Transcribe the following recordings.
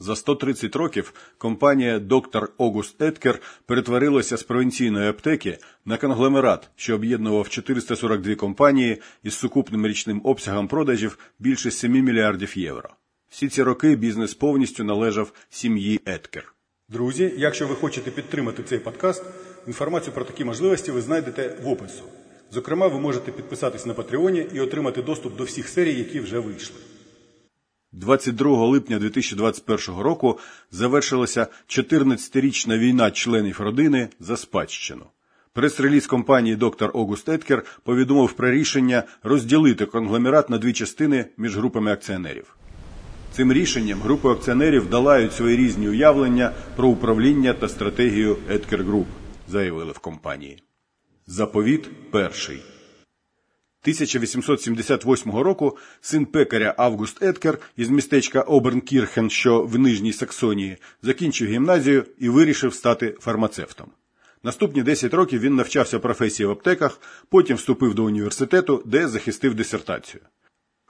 За 130 років компанія доктор Огуст Еткер перетворилася з провінційної аптеки на конгломерат, що об'єднував 442 компанії із сукупним річним обсягом продажів більше 7 мільярдів євро. Всі ці роки бізнес повністю належав сім'ї Еткер. Друзі, якщо ви хочете підтримати цей подкаст, інформацію про такі можливості ви знайдете в опису. Зокрема, ви можете підписатись на Патреоні і отримати доступ до всіх серій, які вже вийшли. 22 липня 2021 року завершилася 14-річна війна членів родини за спадщину. Прес-реліз компанії доктор Огуст Еткер повідомив про рішення розділити конгломерат на дві частини між групами акціонерів. Цим рішенням групи акціонерів долають свої різні уявлення про управління та стратегію Еткер Груп, заявили в компанії. Заповіт перший. 1878 року син пекаря Август Еткер із містечка Обернкірхен, що в Нижній Саксонії, закінчив гімназію і вирішив стати фармацевтом. Наступні 10 років він навчався професії в аптеках, потім вступив до університету, де захистив дисертацію.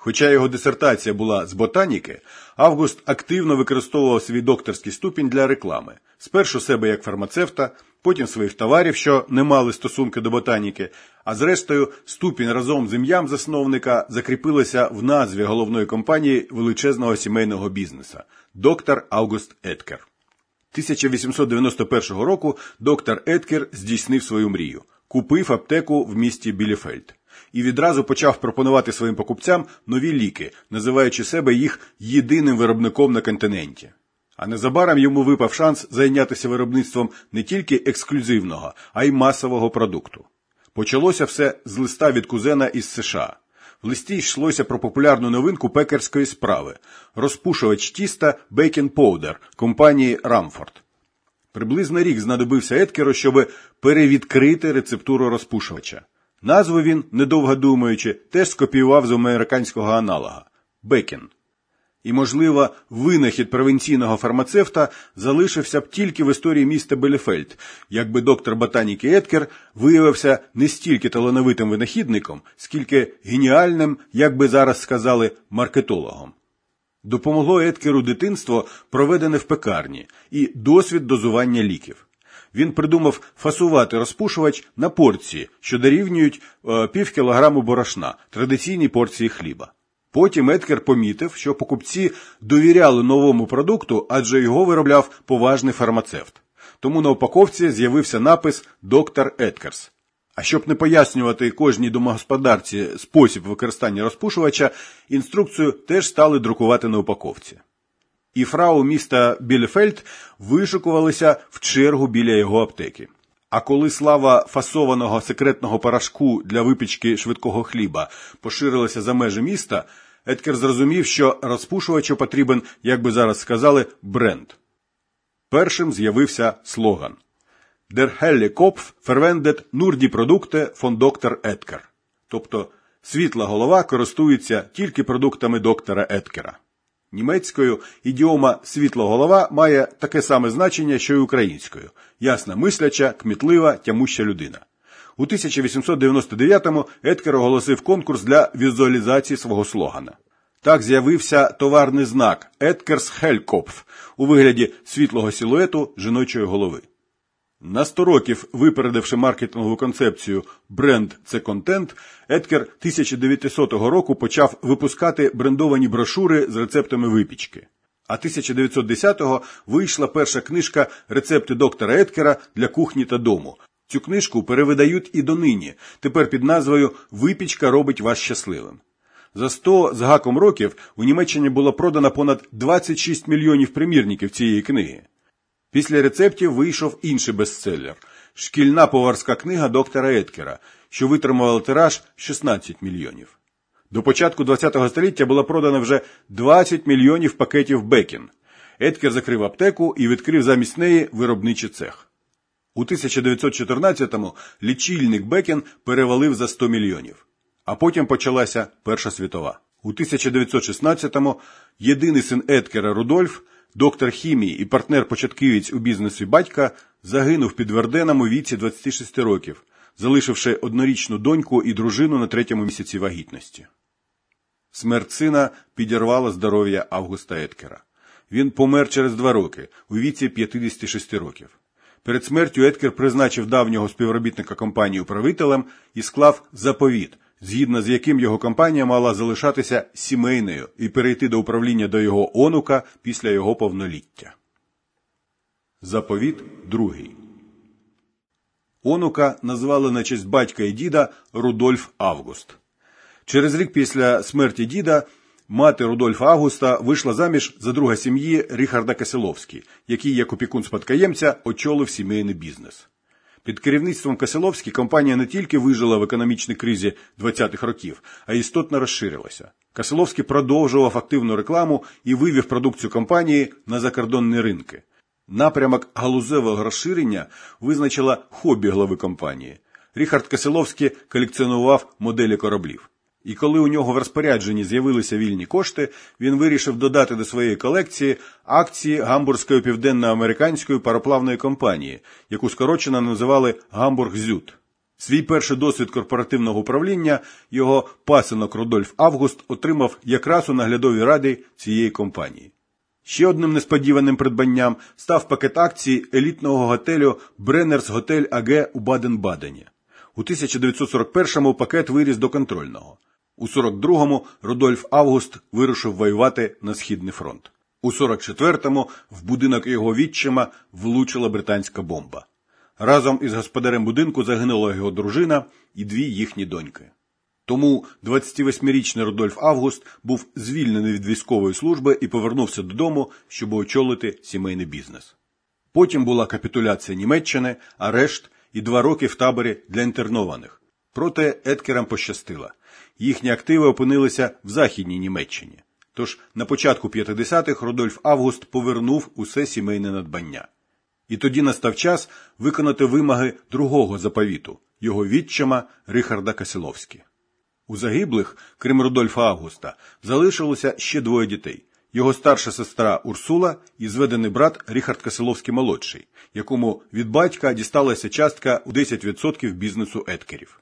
Хоча його дисертація була з ботаніки, Август активно використовував свій докторський ступінь для реклами. Спершу себе як фармацевта, потім своїх товарів, що не мали стосунки до ботаніки, а зрештою ступінь разом з ім'ям засновника закріпилася в назві головної компанії величезного сімейного бізнеса доктор Август Еткер. 1891 року доктор Еткер здійснив свою мрію, купив аптеку в місті Біліфельд і відразу почав пропонувати своїм покупцям нові ліки, називаючи себе їх єдиним виробником на континенті. А незабаром йому випав шанс зайнятися виробництвом не тільки ексклюзивного, а й масового продукту. Почалося все з листа від кузена із США. В листі йшлося про популярну новинку пекарської справи розпушувач тіста Bacon Powder компанії Рамфорд. Приблизно рік знадобився Еткеру, щоб перевідкрити рецептуру розпушувача. Назву він, недовго думаючи, теж скопіював з американського аналога Бекін. І, можливо, винахід провінційного фармацевта залишився б тільки в історії міста Белефельд, якби доктор ботаніки Еткер виявився не стільки талановитим винахідником, скільки геніальним, як би зараз сказали, маркетологом. Допомогло Еткеру дитинство, проведене в пекарні, і досвід дозування ліків. Він придумав фасувати розпушувач на порції, що дорівнюють е, пів кілограму борошна, традиційній порції хліба. Потім Еткер помітив, що покупці довіряли новому продукту, адже його виробляв поважний фармацевт. Тому на упаковці з'явився напис Доктор Еткерс. А щоб не пояснювати кожній домогосподарці спосіб використання розпушувача, інструкцію теж стали друкувати на упаковці. І фрау міста Білефельд вишукувалися в чергу біля його аптеки. А коли слава фасованого секретного порошку для випічки швидкого хліба поширилася за межі міста, Еткер зрозумів, що розпушувачу потрібен, як би зараз сказали, бренд. Першим з'явився слоган Der helle Kopf verwendet nur die Produkte von Dr. Еткер. Тобто світла голова користується тільки продуктами доктора Еткера. Німецькою ідіома світлоголова має таке саме значення, що й українською ясна мисляча, кмітлива, тямуща людина. У 1899-му Еткер оголосив конкурс для візуалізації свого слогана. Так з'явився товарний знак Еткерс Хелькопф у вигляді світлого силуету жіночої голови. На 100 років випередивши маркетингову концепцію бренд це контент, Еткер 1900 року почав випускати брендовані брошури з рецептами випічки. А 1910-го вийшла перша книжка Рецепти доктора Еткера для кухні та дому. Цю книжку перевидають і донині, тепер під назвою Випічка робить вас щасливим. За 100 з гаком років у Німеччині було продано понад 26 мільйонів примірників цієї книги. Після рецептів вийшов інший бестселер шкільна поварська книга доктора Еткера, що витримувала тираж 16 мільйонів. До початку ХХ століття було продано вже 20 мільйонів пакетів Бекін. Еткер закрив аптеку і відкрив замість неї виробничий цех. У 1914-му лічильник Бекін перевалив за 100 мільйонів. А потім почалася Перша світова. У 1916-му єдиний син Еткера Рудольф доктор хімії і партнер-початківець у бізнесі батька, загинув під Верденом у віці 26 років, залишивши однорічну доньку і дружину на третьому місяці вагітності. Смерть сина підірвала здоров'я Августа Еткера. Він помер через два роки у віці 56 років. Перед смертю Еткер призначив давнього співробітника компанії управителем і склав заповіт, згідно з яким його компанія мала залишатися сімейною і перейти до управління до його онука після його повноліття. Заповіт другий. Онука назвали на честь батька і діда Рудольф Август. Через рік після смерті діда мати Рудольфа Августа вийшла заміж за друга сім'ї Ріхарда Касиловський, який, як опікун спадкоємця, очолив сімейний бізнес. Під керівництвом Касиловський компанія не тільки вижила в економічній кризі 20-х років, а й істотно розширилася. Касиловський продовжував активну рекламу і вивів продукцію компанії на закордонні ринки. Напрямок галузевого розширення визначила хобі глави компанії. Ріхард Каселовський колекціонував моделі кораблів. І коли у нього в розпорядженні з'явилися вільні кошти, він вирішив додати до своєї колекції акції Гамбурзької південноамериканської пароплавної компанії, яку скорочено називали Гамбург Зюд. Свій перший досвід корпоративного управління його пасинок Рудольф Август отримав якраз у наглядовій раді цієї компанії. Ще одним несподіваним придбанням став пакет акцій елітного готелю Бреннерс Готель АГ у Баден-Бадені. У 1941-му пакет виріс до контрольного. У 42-му Рудольф Август вирушив воювати на Східний фронт. У 44-му в будинок його відчима влучила британська бомба. Разом із господарем будинку загинула його дружина і дві їхні доньки. Тому 28-річний Рудольф Август був звільнений від військової служби і повернувся додому, щоб очолити сімейний бізнес. Потім була капітуляція Німеччини, арешт і два роки в таборі для інтернованих. Проте Еткерам пощастило. Їхні активи опинилися в Західній Німеччині. Тож на початку 50-х Рудольф Август повернув усе сімейне надбання. І тоді настав час виконати вимоги другого заповіту його відчима Рихарда Касиловські. У загиблих, крім Рудольфа Августа, залишилося ще двоє дітей його старша сестра Урсула і зведений брат Ріхард Касиловський молодший, якому від батька дісталася частка у 10% бізнесу еткерів.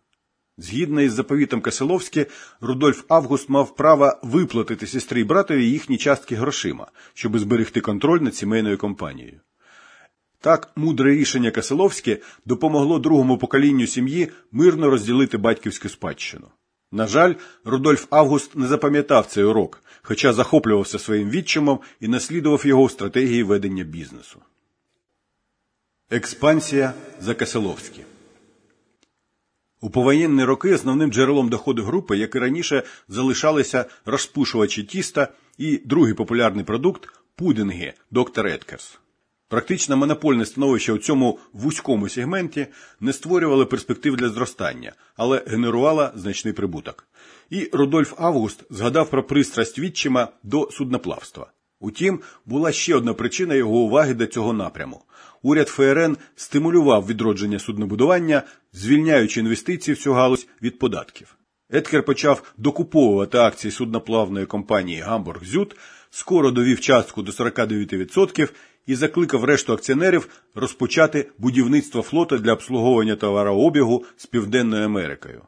Згідно із заповітом Касиловське, Рудольф Август мав право виплатити сестрі і братові їхні частки грошима, щоб зберегти контроль над сімейною компанією. Так, мудре рішення Касиловське допомогло другому поколінню сім'ї мирно розділити батьківську спадщину. На жаль, Рудольф Август не запам'ятав цей урок, хоча захоплювався своїм відчимом і наслідував його в стратегії ведення бізнесу. Експансія за Касиловські у повоєнні роки основним джерелом доходу групи, як і раніше, залишалися розпушувачі тіста і другий популярний продукт пудинги доктор Еткерс. Практично монопольне становище у цьому вузькому сегменті не створювало перспектив для зростання, але генерувало значний прибуток. І Рудольф Август згадав про пристрасть відчима до судноплавства. Утім, була ще одна причина його уваги до цього напряму. Уряд ФРН стимулював відродження суднобудування, звільняючи інвестиції в цю галузь від податків. Еткер почав докуповувати акції судноплавної компанії Гамбург Зют, скоро довів частку до 49% і закликав решту акціонерів розпочати будівництво флота для обслуговування товарообігу з Південною Америкою.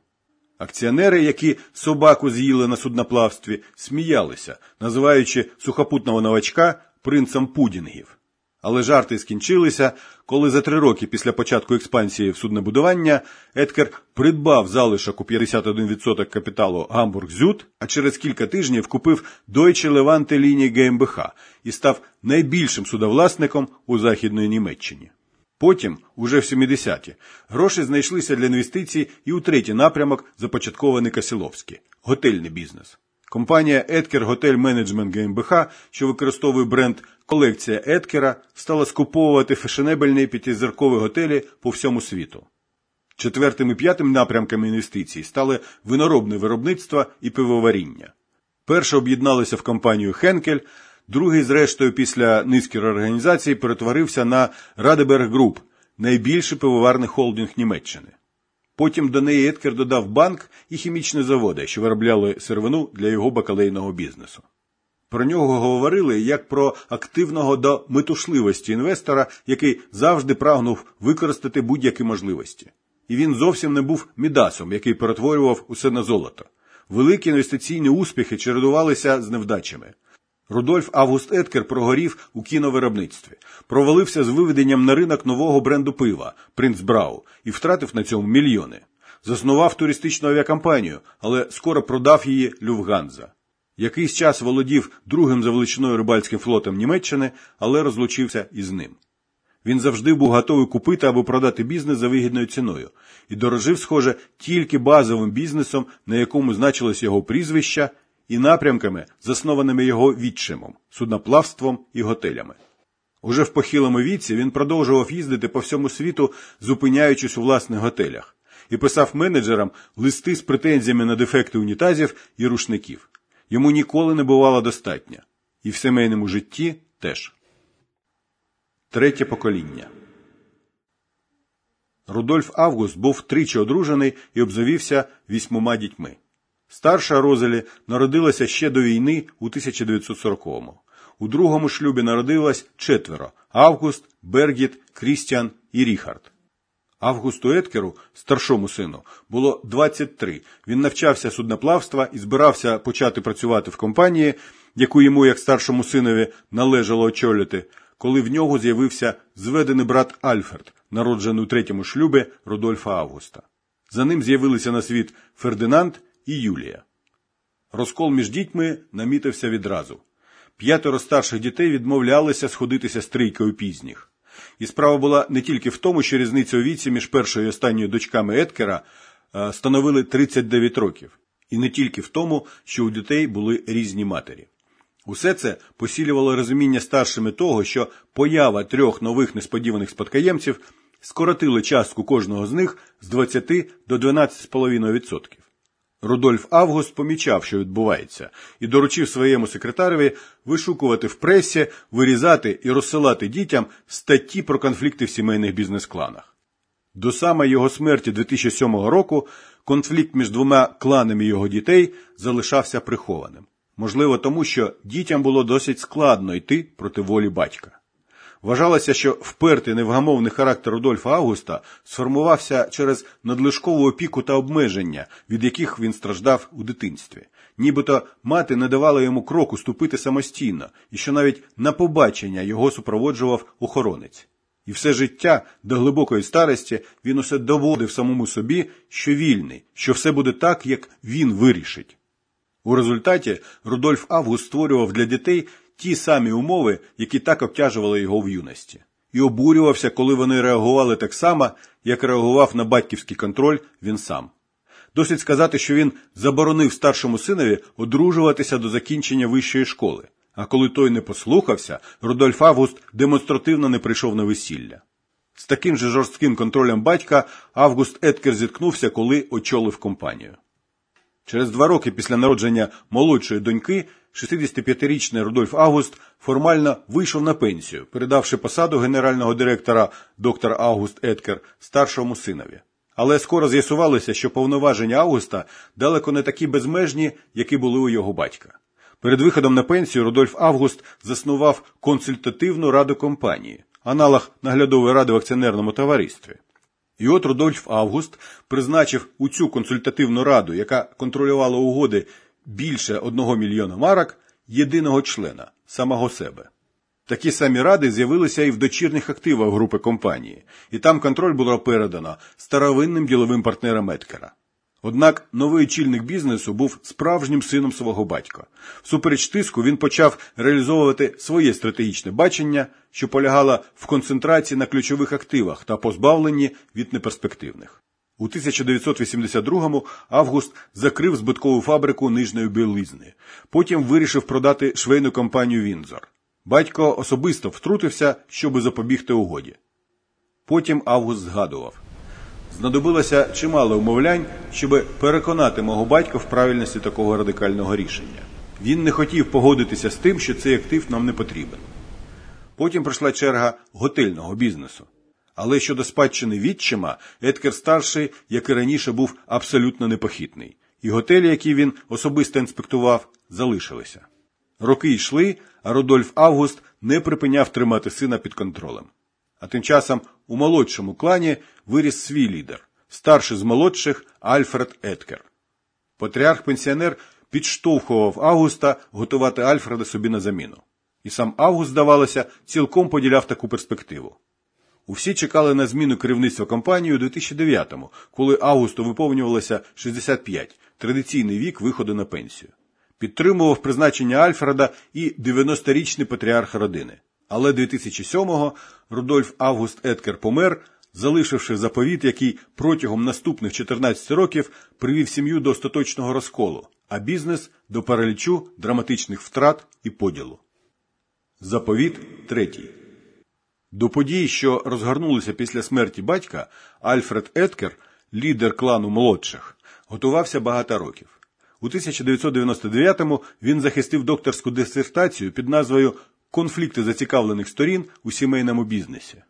Акціонери, які собаку з'їли на судноплавстві, сміялися, називаючи сухопутного новачка принцем пудінгів. Але жарти скінчилися, коли за три роки після початку експансії в суднобудування Еткер придбав залишок у 51% капіталу Гамбург Зют, а через кілька тижнів купив Deutsche Levante лінії ГМБХ і став найбільшим судовласником у Західної Німеччині. Потім, уже в 70-ті, гроші знайшлися для інвестицій і у третій напрямок, започаткований Касіловський готельний бізнес. Компанія Еткер Готель Менеджмент ГМБХ, що використовує бренд колекція Еткера, стала скуповувати фешенебельні п'ятизіркові готелі по всьому світу. Четвертим і п'ятим напрямками інвестицій стали виноробне виробництво і пивоваріння. Перше об'єдналися в компанію Хенкель, другий, зрештою, після низки реорганізацій перетворився на Радеберг Груп, найбільший пивоварний холдинг Німеччини. Потім до неї Еткер додав банк і хімічні заводи, що виробляли сировину для його бакалейного бізнесу. Про нього говорили як про активного до метушливості інвестора, який завжди прагнув використати будь-які можливості. І він зовсім не був мідасом, який перетворював усе на золото. Великі інвестиційні успіхи чередувалися з невдачами. Рудольф Август Еткер прогорів у кіновиробництві, провалився з виведенням на ринок нового бренду пива Принц Брау і втратив на цьому мільйони. Заснував туристичну авіакомпанію, але скоро продав її Люфганза. Якийсь час володів другим за величиною рибальським флотом Німеччини, але розлучився із ним. Він завжди був готовий купити або продати бізнес за вигідною ціною і дорожив, схоже, тільки базовим бізнесом, на якому значилось його прізвища, і напрямками, заснованими його відчимом, судноплавством і готелями. Уже в похилому віці він продовжував їздити по всьому світу, зупиняючись у власних готелях, і писав менеджерам листи з претензіями на дефекти унітазів і рушників. Йому ніколи не бувало достатньо, і в сімейному житті теж. Третє покоління. Рудольф Август був тричі одружений і обзавівся вісьмома дітьми. Старша Розелі народилася ще до війни у 1940-му. У другому шлюбі народилось четверо Август, Бергіт, Крістіан і Ріхард. Августу Еткеру, старшому сину, було 23. Він навчався судноплавства і збирався почати працювати в компанії, яку йому, як старшому синові, належало очолювати, коли в нього з'явився зведений брат Альфред, народжений у третьому шлюбі Рудольфа Августа. За ним з'явилися на світ Фердинанд і Юлія. Розкол між дітьми намітився відразу. П'ятеро старших дітей відмовлялися сходитися з трійкою пізніх. І справа була не тільки в тому, що різниця у віці між першою і останньою дочками Еткера е, становили 39 років, і не тільки в тому, що у дітей були різні матері. Усе це посілювало розуміння старшими того, що поява трьох нових несподіваних спадкоємців скоротили частку кожного з них з 20 до 12,5%. Рудольф Август помічав, що відбувається, і доручив своєму секретареві вишукувати в пресі, вирізати і розсилати дітям статті про конфлікти в сімейних бізнес-кланах. До самої його смерті 2007 року конфлікт між двома кланами його дітей залишався прихованим. Можливо, тому що дітям було досить складно йти проти волі батька. Вважалося, що впертий невгамовний характер Рудольфа Августа сформувався через надлишкову опіку та обмеження, від яких він страждав у дитинстві. Нібито мати не давала йому кроку ступити самостійно, і що навіть на побачення його супроводжував охоронець. І все життя до глибокої старості він усе доводив самому собі, що вільний, що все буде так, як він вирішить. У результаті Рудольф Август створював для дітей ті самі умови, які так обтяжували його в юності, і обурювався, коли вони реагували так само, як реагував на батьківський контроль він сам. Досить сказати, що він заборонив старшому синові одружуватися до закінчення вищої школи. А коли той не послухався, Рудольф Август демонстративно не прийшов на весілля. З таким же жорстким контролем батька Август Еткер зіткнувся, коли очолив компанію. Через два роки після народження молодшої доньки 65-річний Рудольф Август формально вийшов на пенсію, передавши посаду генерального директора доктор Август Еткер старшому синові. Але скоро з'ясувалося, що повноваження Августа далеко не такі безмежні, які були у його батька. Перед виходом на пенсію Рудольф Август заснував консультативну раду компанії, аналог наглядової ради в акціонерному товаристві. І от Рудольф Август призначив у цю консультативну раду, яка контролювала угоди більше одного мільйона марок, єдиного члена самого себе. Такі самі ради з'явилися і в дочірніх активах групи компанії, і там контроль було передано старовинним діловим партнерам Еткера. Однак новий очільник бізнесу був справжнім сином свого батька. Всупереч тиску він почав реалізовувати своє стратегічне бачення, що полягало в концентрації на ключових активах та позбавленні від неперспективних. У 1982-му Август закрив збиткову фабрику нижньої білизни. Потім вирішив продати швейну компанію Вінзор. Батько особисто втрутився, щоб запобігти угоді. Потім Август згадував. Знадобилося чимало умовлянь, щоб переконати мого батька в правильності такого радикального рішення. Він не хотів погодитися з тим, що цей актив нам не потрібен. Потім прийшла черга готельного бізнесу. Але щодо спадщини відчима, Еткер старший, як і раніше, був абсолютно непохитний, і готелі, які він особисто інспектував, залишилися. Роки йшли, а Рудольф Август не припиняв тримати сина під контролем. А тим часом у молодшому клані виріс свій лідер, старший з молодших Альфред Еткер. Патріарх-пенсіонер підштовхував Августа готувати Альфреда собі на заміну. І сам Август, здавалося, цілком поділяв таку перспективу. Усі чекали на зміну керівництва компанії у 2009-му, коли Августу виповнювалося 65, традиційний вік виходу на пенсію. Підтримував призначення Альфреда і 90-річний патріарх родини. Але 2007-го Рудольф Август Еткер помер, залишивши заповіт, який протягом наступних 14 років привів сім'ю до остаточного розколу, а бізнес до паралічу, драматичних втрат і поділу. Заповіт третій. До подій, що розгорнулися після смерті батька, Альфред Еткер, лідер клану молодших, готувався багато років. У 1999-му він захистив докторську дисертацію під назвою Конфлікти зацікавлених сторін у сімейному бізнесі.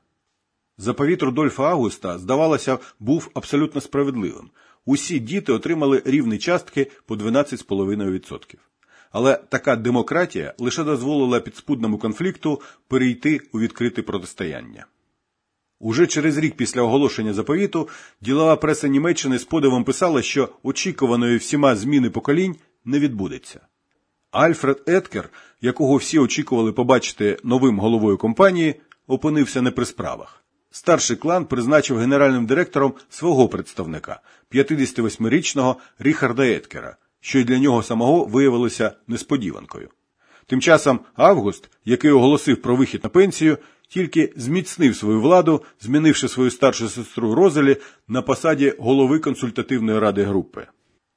Заповіт Рудольфа Августа, здавалося, був абсолютно справедливим. Усі діти отримали рівні частки по 12,5%. Але така демократія лише дозволила підспудному конфлікту перейти у відкрите протистояння. Уже через рік після оголошення заповіту ділова преса Німеччини з подивом писала, що очікуваної всіма зміни поколінь не відбудеться. Альфред Еткер, якого всі очікували побачити новим головою компанії, опинився не при справах. Старший клан призначив генеральним директором свого представника, 58-річного Ріхарда Еткера, що й для нього самого виявилося несподіванкою. Тим часом Август, який оголосив про вихід на пенсію, тільки зміцнив свою владу, змінивши свою старшу сестру Розелі на посаді голови консультативної ради групи.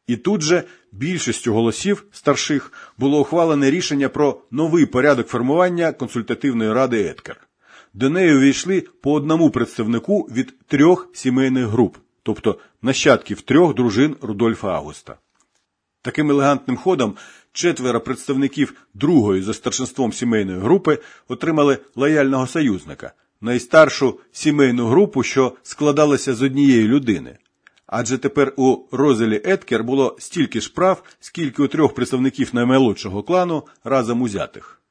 І тут же більшістю голосів старших було ухвалене рішення про новий порядок формування консультативної ради Еткер. До неї увійшли по одному представнику від трьох сімейних груп, тобто нащадків трьох дружин Рудольфа Августа. Таким елегантним ходом четверо представників другої за старшинством сімейної групи отримали лояльного союзника, найстаршу сімейну групу, що складалася з однієї людини. Адже тепер у Розелі Еткер було стільки ж прав, скільки у трьох представників наймолодшого клану разом узятих.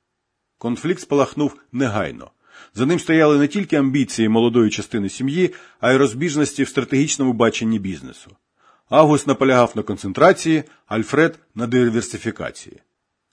Конфлікт спалахнув негайно. За ним стояли не тільки амбіції молодої частини сім'ї, а й розбіжності в стратегічному баченні бізнесу. Август наполягав на концентрації, Альфред на диверсифікації.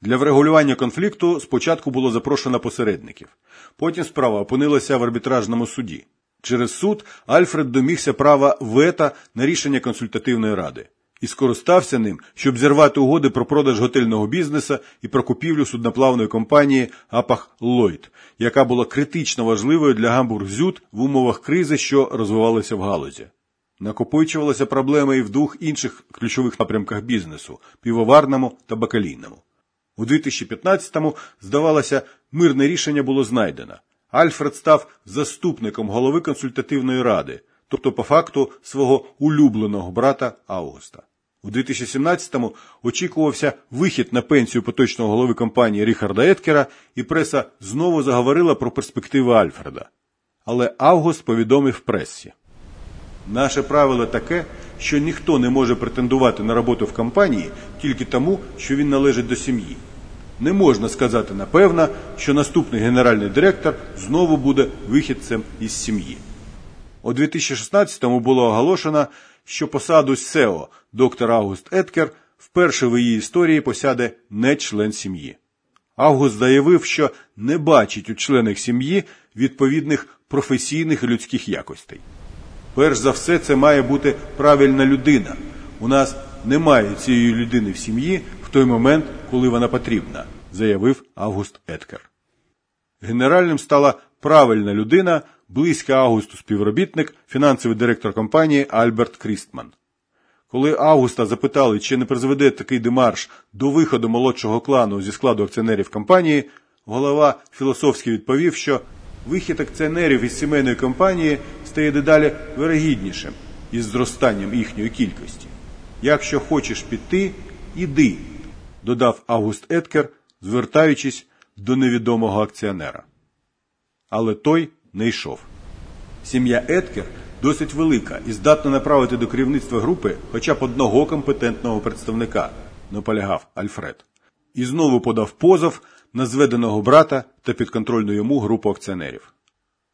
Для врегулювання конфлікту спочатку було запрошено посередників. Потім справа опинилася в арбітражному суді. Через суд Альфред домігся права вета на рішення консультативної ради і скористався ним, щоб зірвати угоди про продаж готельного бізнесу і про купівлю судноплавної компанії Апах Ллойд, яка була критично важливою для Гамбург-Зют в умовах кризи, що розвивалися в галузі. Накопичувалися проблеми і в двох інших ключових напрямках бізнесу півоварному та бакалійному. У 2015-му, здавалося, мирне рішення було знайдено. Альфред став заступником голови консультативної ради, тобто по факту свого улюбленого брата Августа. У 2017-му очікувався вихід на пенсію поточного голови компанії Ріхарда Еткера, і преса знову заговорила про перспективи Альфреда. Але Август повідомив пресі. Наше правило таке, що ніхто не може претендувати на роботу в компанії тільки тому, що він належить до сім'ї. Не можна сказати напевно, що наступний генеральний директор знову буде вихідцем із сім'ї. У 2016-му було оголошено, що посаду СЕО доктор Август Еткер вперше в її історії посяде не член сім'ї. Август заявив, що не бачить у членах сім'ї відповідних професійних людських якостей. Перш за все, це має бути правильна людина. У нас немає цієї людини в сім'ї в той момент, коли вона потрібна, заявив Август Еткер. Генеральним стала правильна людина, близька Августу співробітник, фінансовий директор компанії Альберт Крістман. Коли Августа запитали, чи не призведе такий демарш до виходу молодшого клану зі складу акціонерів компанії, голова філософськи відповів, що вихід акціонерів із сімейної компанії стає дедалі вирогіднішим із зростанням їхньої кількості. Якщо хочеш піти, іди, додав Август Еткер, звертаючись до невідомого акціонера. Але той не йшов. Сім'я Еткер досить велика і здатна направити до керівництва групи хоча б одного компетентного представника, наполягав Альфред. І знову подав позов на зведеного брата та підконтрольну йому групу акціонерів.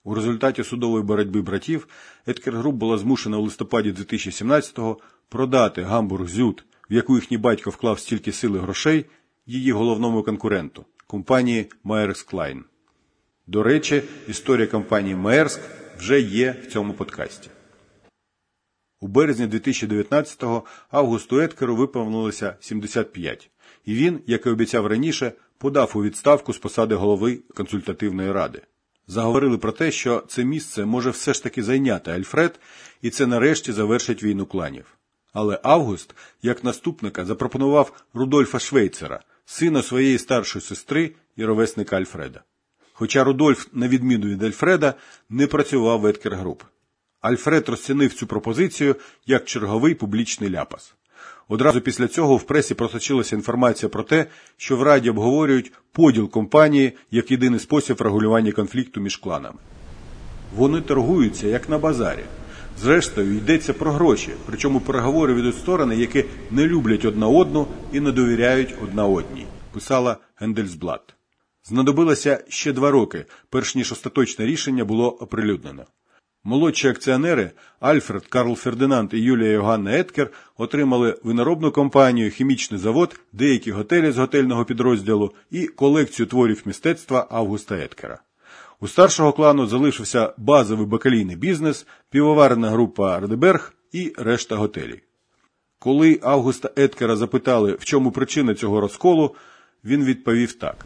У результаті судової боротьби братів Еткер Груп була змушена у листопаді 2017-го продати Гамбург Зют в яку їхній батько вклав стільки сили грошей, її головному конкуренту компанії Maersk Line. До речі, історія компанії Maersk вже є в цьому подкасті. У березні 2019-го Августу Еткеру виповнилося 75, і він, як і обіцяв раніше, подав у відставку з посади голови консультативної ради. Заговорили про те, що це місце може все ж таки зайняти Альфред, і це нарешті завершить війну кланів. Але Август, як наступника, запропонував Рудольфа Швейцера, сина своєї старшої сестри і ровесника Альфреда. Хоча Рудольф, на відміну від Альфреда, не працював в Еткер Груп. Альфред розцінив цю пропозицію як черговий публічний ляпас. Одразу після цього в пресі просочилася інформація про те, що в Раді обговорюють поділ компанії як єдиний спосіб регулювання конфлікту між кланами. Вони торгуються як на базарі. Зрештою, йдеться про гроші, причому переговори ведуть сторони, які не люблять одна одну і не довіряють одна одній, писала Гендельсблат. Знадобилося ще два роки, перш ніж остаточне рішення було оприлюднено. Молодші акціонери Альфред, Карл Фердинанд і Юлія Йоганна Еткер отримали виноробну компанію, хімічний завод, деякі готелі з готельного підрозділу і колекцію творів мистецтва Августа Еткера. У старшого клану залишився базовий бакалійний бізнес, півоварна група Редеберг і решта готелів. Коли Августа Еткера запитали, в чому причина цього розколу, він відповів так: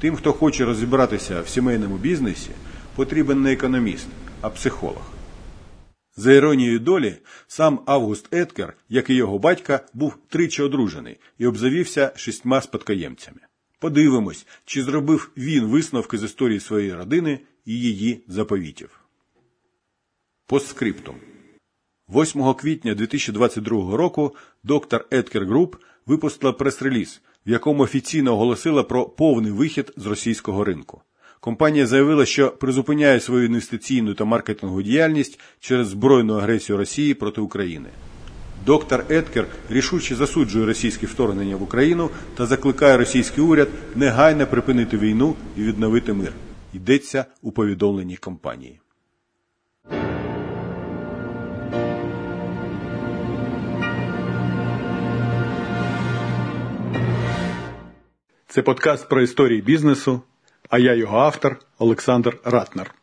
тим, хто хоче розібратися в сімейному бізнесі, потрібен не економіст а психолог. За іронією долі, сам Август Еткер, як і його батька, був тричі одружений і обзавівся шістьма спадкоємцями. Подивимось, чи зробив він висновки з історії своєї родини і її заповітів. Постскриптум. 8 квітня 2022 року доктор Еткер Груп випустила прес-реліз, в якому офіційно оголосила про повний вихід з російського ринку. Компанія заявила, що призупиняє свою інвестиційну та маркетингову діяльність через збройну агресію Росії проти України. Доктор Еткер рішуче засуджує російське вторгнення в Україну та закликає російський уряд негайно припинити війну і відновити мир. Йдеться у повідомленні компанії. Це подкаст про історії бізнесу а я його автор Олександр Ратнер.